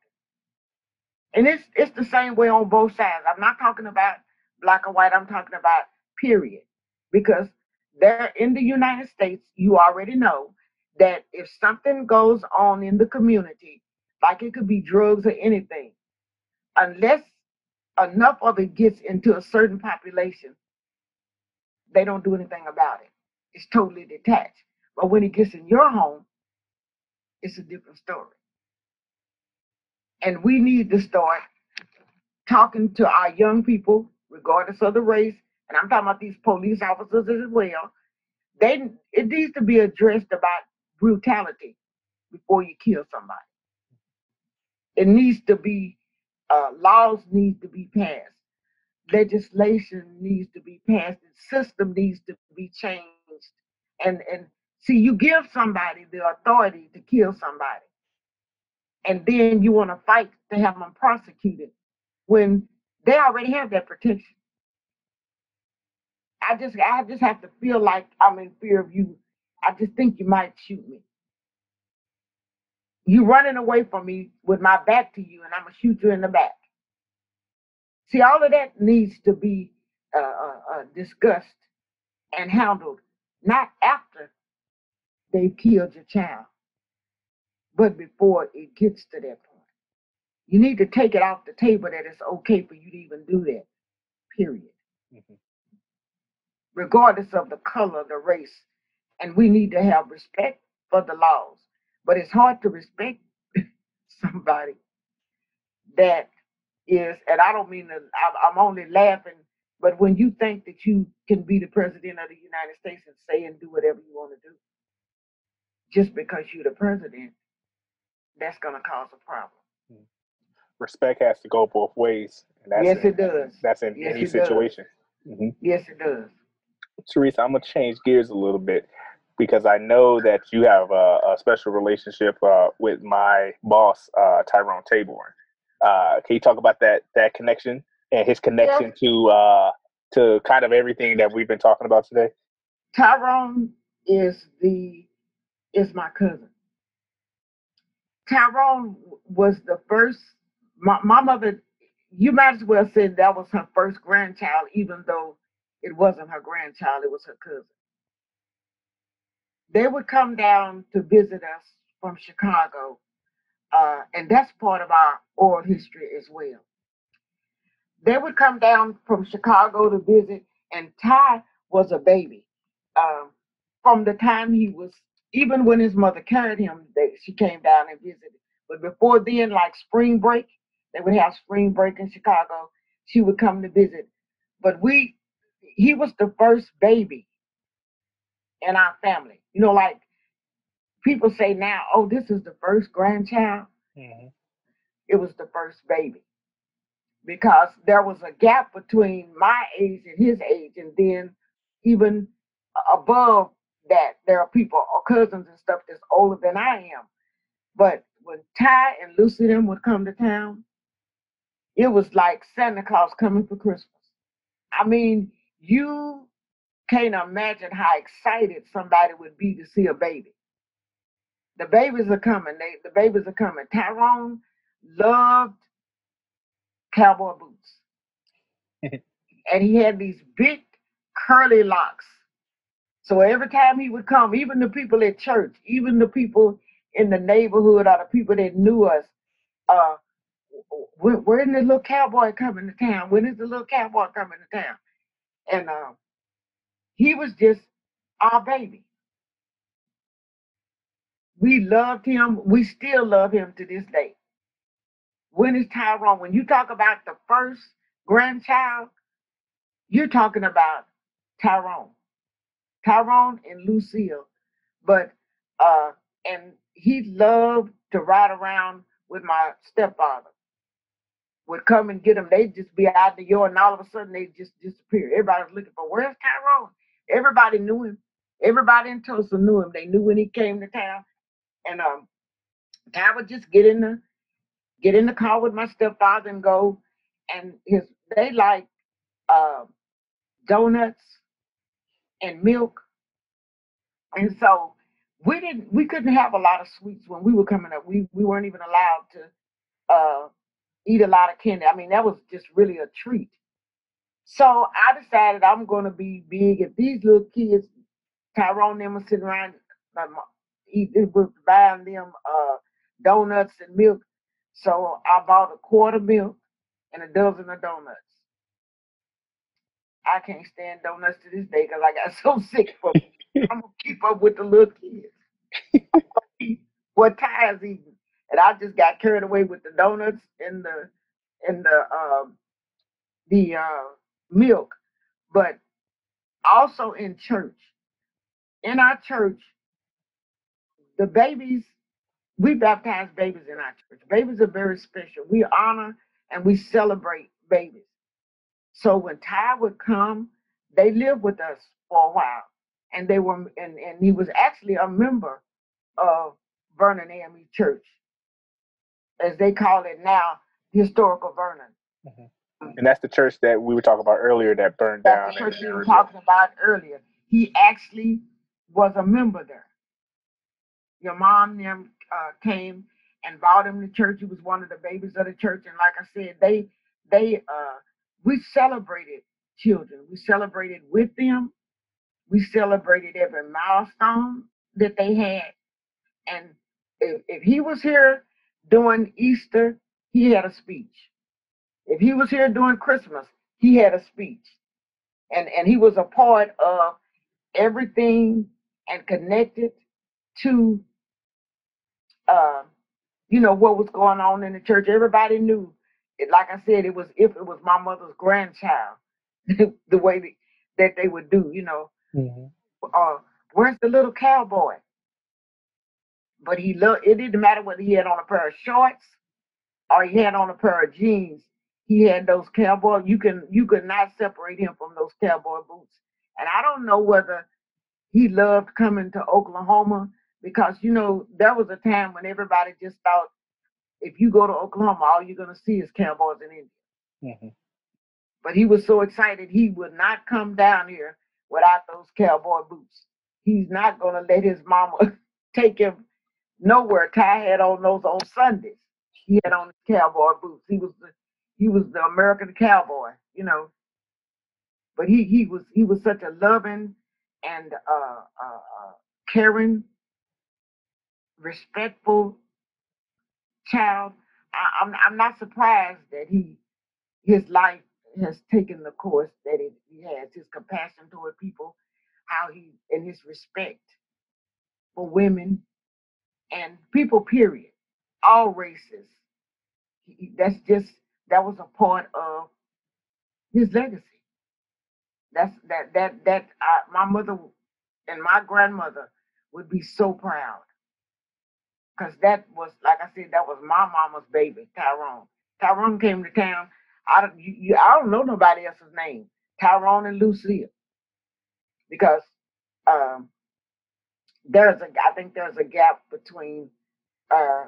And it's it's the same way on both sides. I'm not talking about black or white, I'm talking about period. Because there in the United States, you already know that if something goes on in the community, like it could be drugs or anything, unless enough of it gets into a certain population, they don't do anything about it. It's totally detached. But when it gets in your home, it's a different story. And we need to start talking to our young people, regardless of the race, and I'm talking about these police officers as well. They it needs to be addressed about brutality before you kill somebody. It needs to be uh, laws need to be passed, legislation needs to be passed, the system needs to be changed. And and see, you give somebody the authority to kill somebody, and then you want to fight to have them prosecuted when they already have that protection. I just I just have to feel like I'm in fear of you. I just think you might shoot me. You running away from me with my back to you, and I'm gonna shoot you in the back. See, all of that needs to be uh, uh, uh, discussed and handled, not after they've killed your child, but before it gets to that point. You need to take it off the table that it's okay for you to even do that, period. Mm-hmm. Regardless of the color, the race. And we need to have respect for the laws. But it's hard to respect somebody that is, and I don't mean to, I'm only laughing, but when you think that you can be the president of the United States and say and do whatever you want to do, just because you're the president, that's going to cause a problem. Hmm. Respect has to go both ways. And that's yes, in, it does. That's in yes, any situation. Mm-hmm. Yes, it does. Teresa, I'm going to change gears a little bit because I know that you have a, a special relationship uh, with my boss, uh, Tyrone Taborn. Uh, can you talk about that that connection and his connection yeah. to uh, to kind of everything that we've been talking about today? Tyrone is the is my cousin. Tyrone was the first. My, my mother, you might as well say that was her first grandchild, even though it wasn't her grandchild; it was her cousin they would come down to visit us from Chicago, uh, and that's part of our oral history as well. They would come down from Chicago to visit, and Ty was a baby. Um, from the time he was, even when his mother carried him, they, she came down and visited. But before then, like spring break, they would have spring break in Chicago. She would come to visit. But we, he was the first baby in our family. You know, like people say now, oh, this is the first grandchild. Mm-hmm. It was the first baby because there was a gap between my age and his age, and then even above that there are people or cousins and stuff that's older than I am. But when Ty and Lucy them would come to town, it was like Santa Claus coming for Christmas. I mean, you can't imagine how excited somebody would be to see a baby. The babies are coming. They the babies are coming. Tyrone loved cowboy boots. and he had these big curly locks. So every time he would come, even the people at church, even the people in the neighborhood or the people that knew us, uh, when, when the little cowboy coming to town? When is the little cowboy coming to town? And uh, he was just our baby. We loved him. We still love him to this day. When is Tyrone? When you talk about the first grandchild, you're talking about Tyrone. Tyrone and Lucille. But uh and he loved to ride around with my stepfather. Would come and get him. They'd just be out in the yard and all of a sudden they'd just disappear. Everybody was looking for where's Tyrone? Everybody knew him. Everybody in Tulsa knew him. They knew when he came to town. And um Ty would just get in the get in the car with my stepfather and go. And his they like uh, donuts and milk. And so we didn't we couldn't have a lot of sweets when we were coming up. We we weren't even allowed to uh, eat a lot of candy. I mean, that was just really a treat. So I decided I'm gonna be big. If these little kids, Tyrone them were sitting around eat buying them uh, donuts and milk. So I bought a quart of milk and a dozen of donuts. I can't stand donuts to this day because I got so sick from I'm gonna keep up with the little kids. what Ty's eating. And I just got carried away with the donuts and the and the um the uh milk. But also in church. In our church, the babies, we baptize babies in our church. Babies are very special. We honor and we celebrate babies. So when Ty would come, they lived with us for a while. And they were and, and he was actually a member of Vernon AME Church, as they call it now, historical Vernon. Mm-hmm. And that's the church that we were talking about earlier that burned that's down. That's the church we were talking about earlier. He actually was a member there. Your mom them uh, came and brought him to church. He was one of the babies of the church, and like I said, they they uh, we celebrated children. We celebrated with them. We celebrated every milestone that they had. And if, if he was here doing Easter, he had a speech. If he was here during Christmas, he had a speech. And and he was a part of everything and connected to uh, you know, what was going on in the church. Everybody knew it, like I said, it was if it was my mother's grandchild, the way that, that they would do, you know. Mm-hmm. Uh, where's the little cowboy? But he loved. It didn't matter whether he had on a pair of shorts or he had on a pair of jeans. He had those cowboy. You can you could not separate him from those cowboy boots. And I don't know whether he loved coming to Oklahoma because you know there was a time when everybody just thought if you go to Oklahoma, all you're gonna see is cowboys in India. Mm-hmm. But he was so excited he would not come down here without those cowboy boots. He's not gonna let his mama take him nowhere. Ty had on those on Sundays. He had on his cowboy boots. He was the he was the American cowboy, you know. But he he was he was such a loving and uh, uh, uh caring, respectful child, I, I'm, I'm not surprised that he his life has taken the course that it, he has. His compassion toward people, how he and his respect for women and people. Period, all races. He, that's just that was a part of his legacy. That's that that that uh, my mother and my grandmother would be so proud because that was, like I said, that was my mama's baby, Tyrone. Tyrone came to town. I don't, you, you, I don't know nobody else's name. Tyrone and Lucille, because um, there's a I think there's a gap between uh,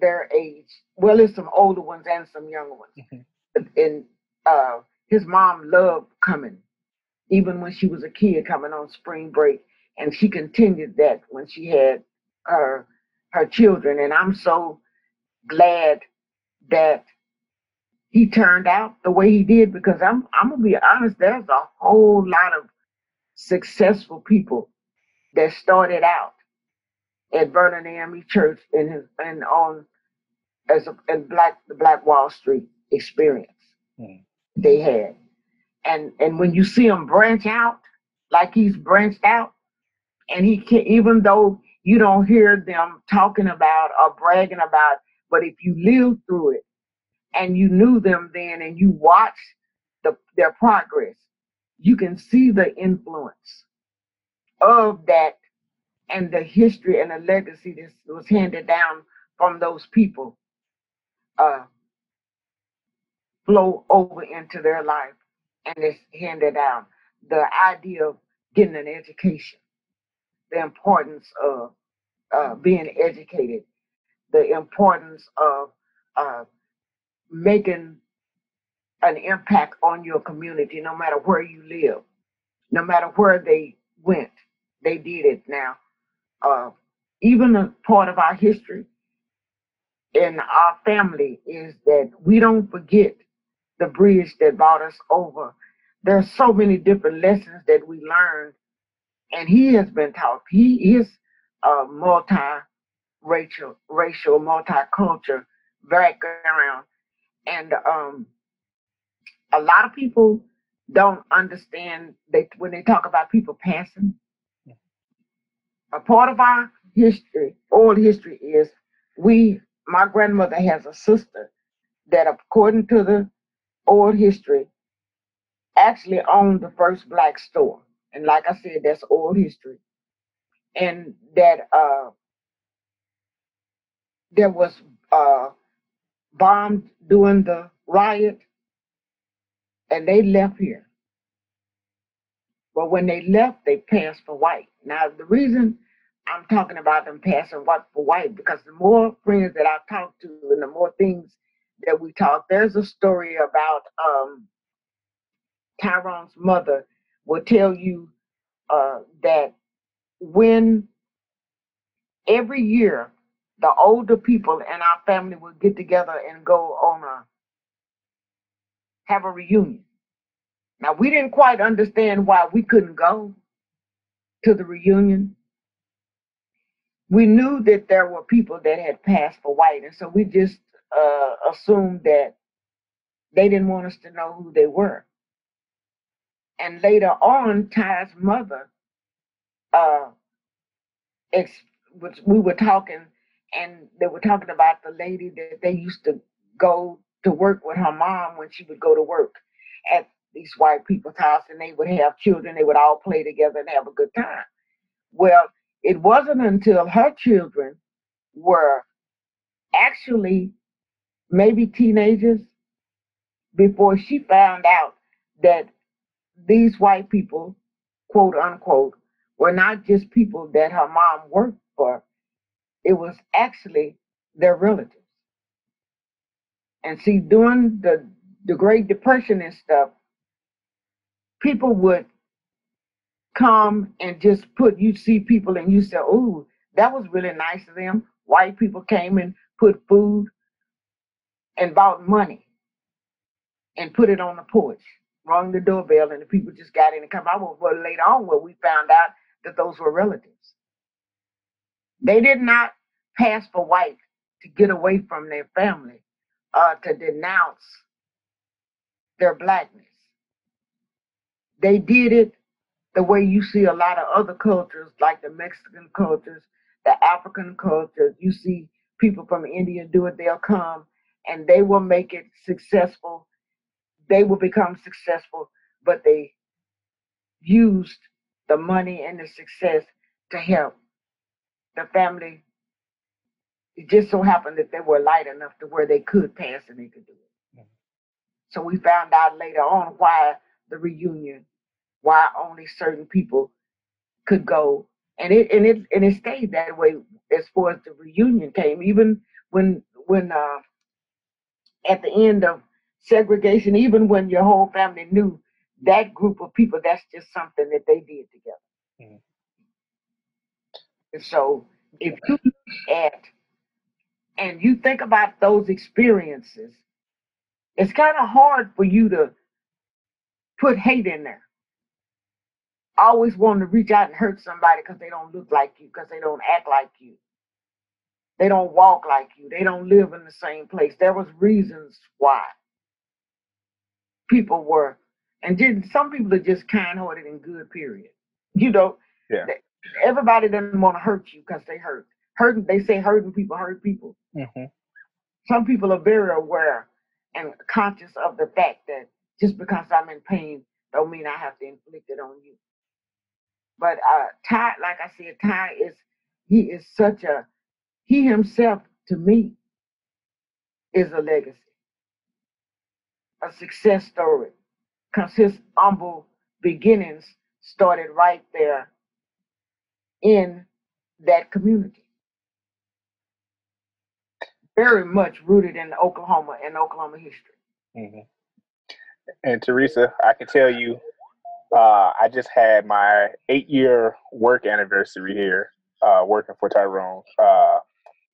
their age. Well, there's some older ones and some younger ones. Mm-hmm. And uh, his mom loved coming, even when she was a kid, coming on spring break, and she continued that when she had her her children. And I'm so glad that he turned out the way he did because I'm I'm gonna be honest, there's a whole lot of successful people that started out at Vernon AME Church in his and on as a in Black the Black Wall Street experience mm. they had. And and when you see him branch out like he's branched out, and he can even though you don't hear them talking about or bragging about, but if you live through it and you knew them then and you watch the, their progress, you can see the influence of that and the history and the legacy that was handed down from those people uh, flow over into their life and it's handed down. The idea of getting an education, the importance of uh, being educated, the importance of uh, making an impact on your community, no matter where you live, no matter where they went, they did it. Now, uh, even a part of our history in our family is that we don't forget the bridge that brought us over. There's so many different lessons that we learned, and he has been taught. He is a multi-racial, racial, multicultural background, and um, a lot of people don't understand that when they talk about people passing. A part of our history, oral history, is we. My grandmother has a sister that, according to the oral history, actually owned the first black store. And like I said, that's oral history. And that uh, there was uh, bombed during the riot and they left here. But when they left, they passed for white. Now, the reason I'm talking about them passing white for white, because the more friends that I talk to and the more things that we talk, there's a story about um, Tyrone's mother will tell you uh, that when every year the older people in our family would get together and go on a have a reunion. Now we didn't quite understand why we couldn't go to the reunion. We knew that there were people that had passed for white, and so we just uh, assumed that they didn't want us to know who they were. And later on, Ty's mother, uh, ex- we were talking, and they were talking about the lady that they used to go to work with her mom when she would go to work these white people's house and they would have children, they would all play together and have a good time. Well, it wasn't until her children were actually maybe teenagers before she found out that these white people, quote unquote, were not just people that her mom worked for, it was actually their relatives. And see, during the, the Great Depression and stuff, people would come and just put, you see people and you say, oh, that was really nice of them. White people came and put food and bought money and put it on the porch, rung the doorbell, and the people just got in and come out. Well, later on, where we found out that those were relatives. They did not pass for white to get away from their family uh, to denounce their blackness. They did it the way you see a lot of other cultures, like the Mexican cultures, the African cultures. You see people from India do it, they'll come and they will make it successful. They will become successful, but they used the money and the success to help the family it just so happened that they were light enough to where they could pass and they could do it. Mm-hmm. So we found out later on why the reunion, why only certain people could go and it and it and it stayed that way as far as the reunion came. Even when when uh, at the end of segregation, even when your whole family knew that group of people, that's just something that they did together. Mm-hmm. And so if you look at and you think about those experiences, it's kind of hard for you to put hate in there. Always wanting to reach out and hurt somebody because they don't look like you, because they don't act like you. They don't walk like you. They don't live in the same place. There was reasons why people were, and did some people are just kind-hearted and good. Period. You know, yeah. Everybody doesn't want to hurt you because they hurt. Hurting, they say hurting people hurt people. Mm-hmm. Some people are very aware and conscious of the fact that just because I'm in pain don't mean I have to inflict it on you. But uh, Ty, like I said, Ty is he is such a he himself to me is a legacy, a success story, because his humble beginnings started right there in that community. Very much rooted in Oklahoma and Oklahoma history. Mm-hmm. And Teresa, I can tell you, uh, I just had my eight year work anniversary here, uh, working for Tyrone uh,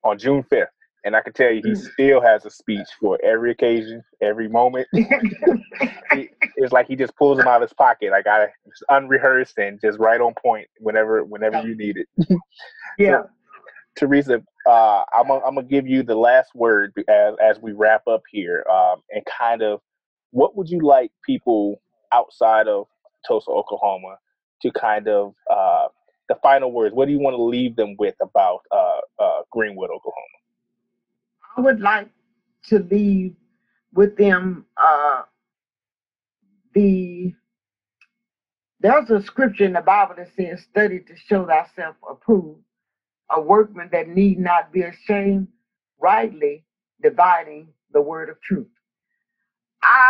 on June 5th. And I can tell you, he mm. still has a speech for every occasion, every moment. it's like he just pulls them out of his pocket. I got it unrehearsed and just right on point whenever whenever you need it. yeah. So, Teresa, uh, I'm I'm gonna give you the last word as as we wrap up here, um, and kind of what would you like people outside of Tulsa, Oklahoma, to kind of uh, the final words? What do you want to leave them with about uh, uh, Greenwood, Oklahoma? I would like to leave with them uh, the there's a scripture in the Bible that says, "Study to show thyself approved, a workman that need not be ashamed, rightly dividing the word of truth."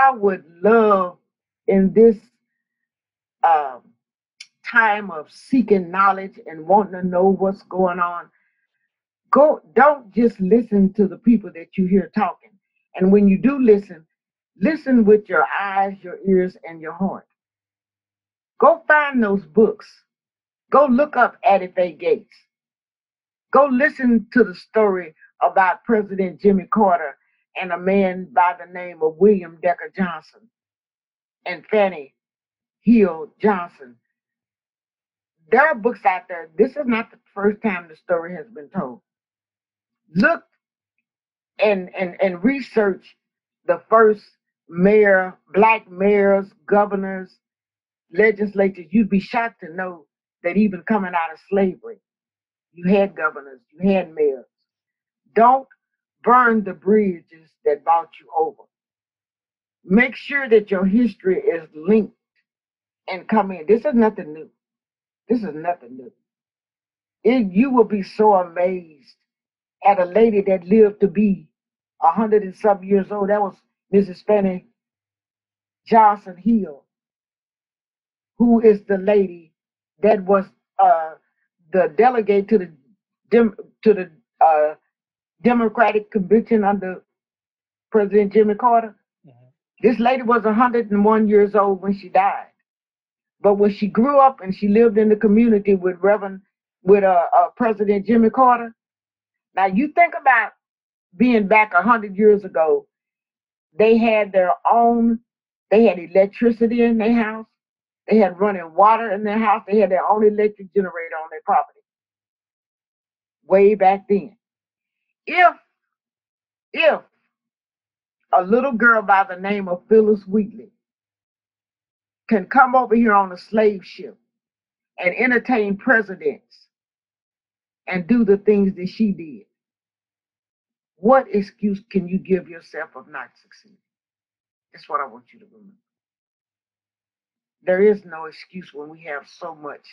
I would love in this um, time of seeking knowledge and wanting to know what's going on. Go, don't just listen to the people that you hear talking. And when you do listen, listen with your eyes, your ears, and your heart. Go find those books. Go look up Eddie Faye Gates. Go listen to the story about President Jimmy Carter and a man by the name of William Decker Johnson and Fannie Hill Johnson. There are books out there. This is not the first time the story has been told. Look and and and research the first mayor, black mayors, governors, legislatures. You'd be shocked to know that even coming out of slavery, you had governors, you had mayors. Don't burn the bridges that brought you over. Make sure that your history is linked and come in. This is nothing new. This is nothing new. It, you will be so amazed at a lady that lived to be a hundred and some years old. That was Mrs. Fannie Johnson Hill, who is the lady that was uh, the delegate to the to the uh, Democratic convention under President Jimmy Carter. Mm-hmm. This lady was 101 years old when she died. But when she grew up and she lived in the community with Reverend, with uh, uh, President Jimmy Carter, now you think about being back 100 years ago, they had their own, they had electricity in their house, they had running water in their house, they had their own electric generator on their property. Way back then if if a little girl by the name of Phyllis Wheatley can come over here on a slave ship and entertain presidents and do the things that she did, what excuse can you give yourself of not succeeding? That's what I want you to remember. There is no excuse when we have so much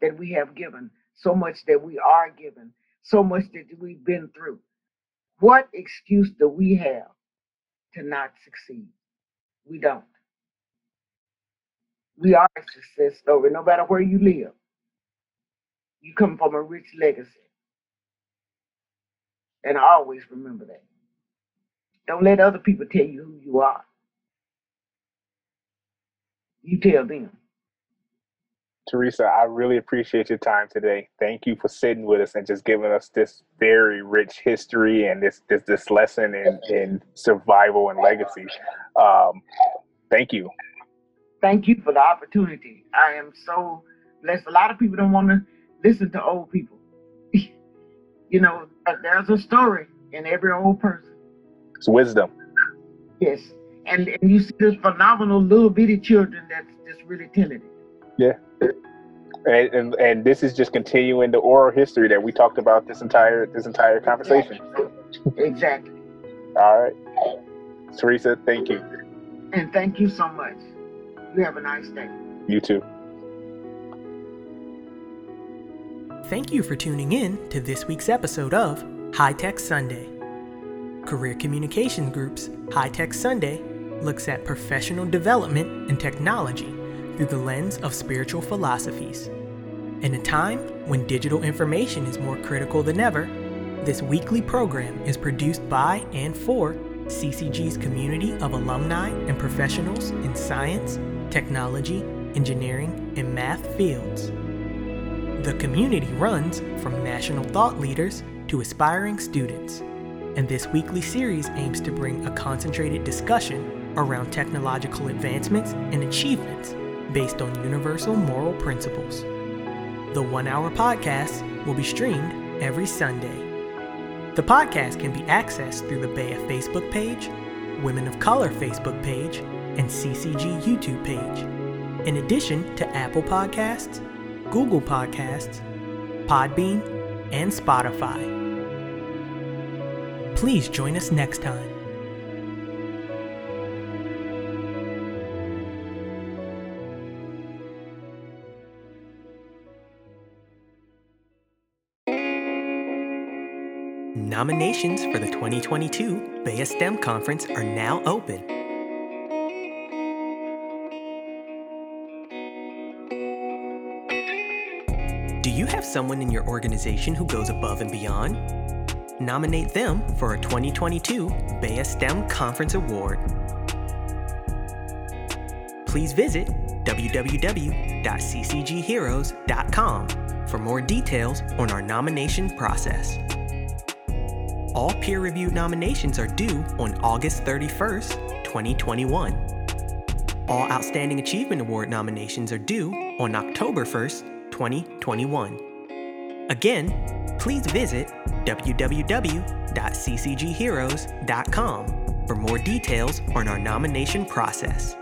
that we have given, so much that we are given, so much that we've been through. What excuse do we have to not succeed? We don't. We are a success story, no matter where you live. You come from a rich legacy. And always remember that. Don't let other people tell you who you are. You tell them. Teresa, I really appreciate your time today. Thank you for sitting with us and just giving us this very rich history and this this, this lesson in, in survival and legacy. Um, thank you. Thank you for the opportunity. I am so blessed. A lot of people don't want to listen to old people. you know, there's a story in every old person. It's wisdom. Yes. And, and you see this phenomenal little bitty children that's just really talented. Yeah. And, and, and this is just continuing the oral history that we talked about this entire this entire conversation. Exactly. All right. Teresa, thank you. And thank you so much. You have a nice day. You too. Thank you for tuning in to this week's episode of High Tech Sunday. Career Communication Group's High Tech Sunday looks at professional development and technology through the lens of spiritual philosophies. In a time when digital information is more critical than ever, this weekly program is produced by and for CCG's community of alumni and professionals in science, technology, engineering, and math fields. The community runs from national thought leaders to aspiring students, and this weekly series aims to bring a concentrated discussion around technological advancements and achievements based on universal moral principles. The one hour podcast will be streamed every Sunday. The podcast can be accessed through the BEYA Facebook page, Women of Color Facebook page, and CCG YouTube page, in addition to Apple Podcasts, Google Podcasts, Podbean, and Spotify. Please join us next time. Nominations for the 2022 BEYA STEM Conference are now open. Do you have someone in your organization who goes above and beyond? Nominate them for a 2022 BEYA STEM Conference Award. Please visit www.ccgheroes.com for more details on our nomination process. All peer reviewed nominations are due on August 31st, 2021. All Outstanding Achievement Award nominations are due on October 1st, 2021. Again, please visit www.ccgheroes.com for more details on our nomination process.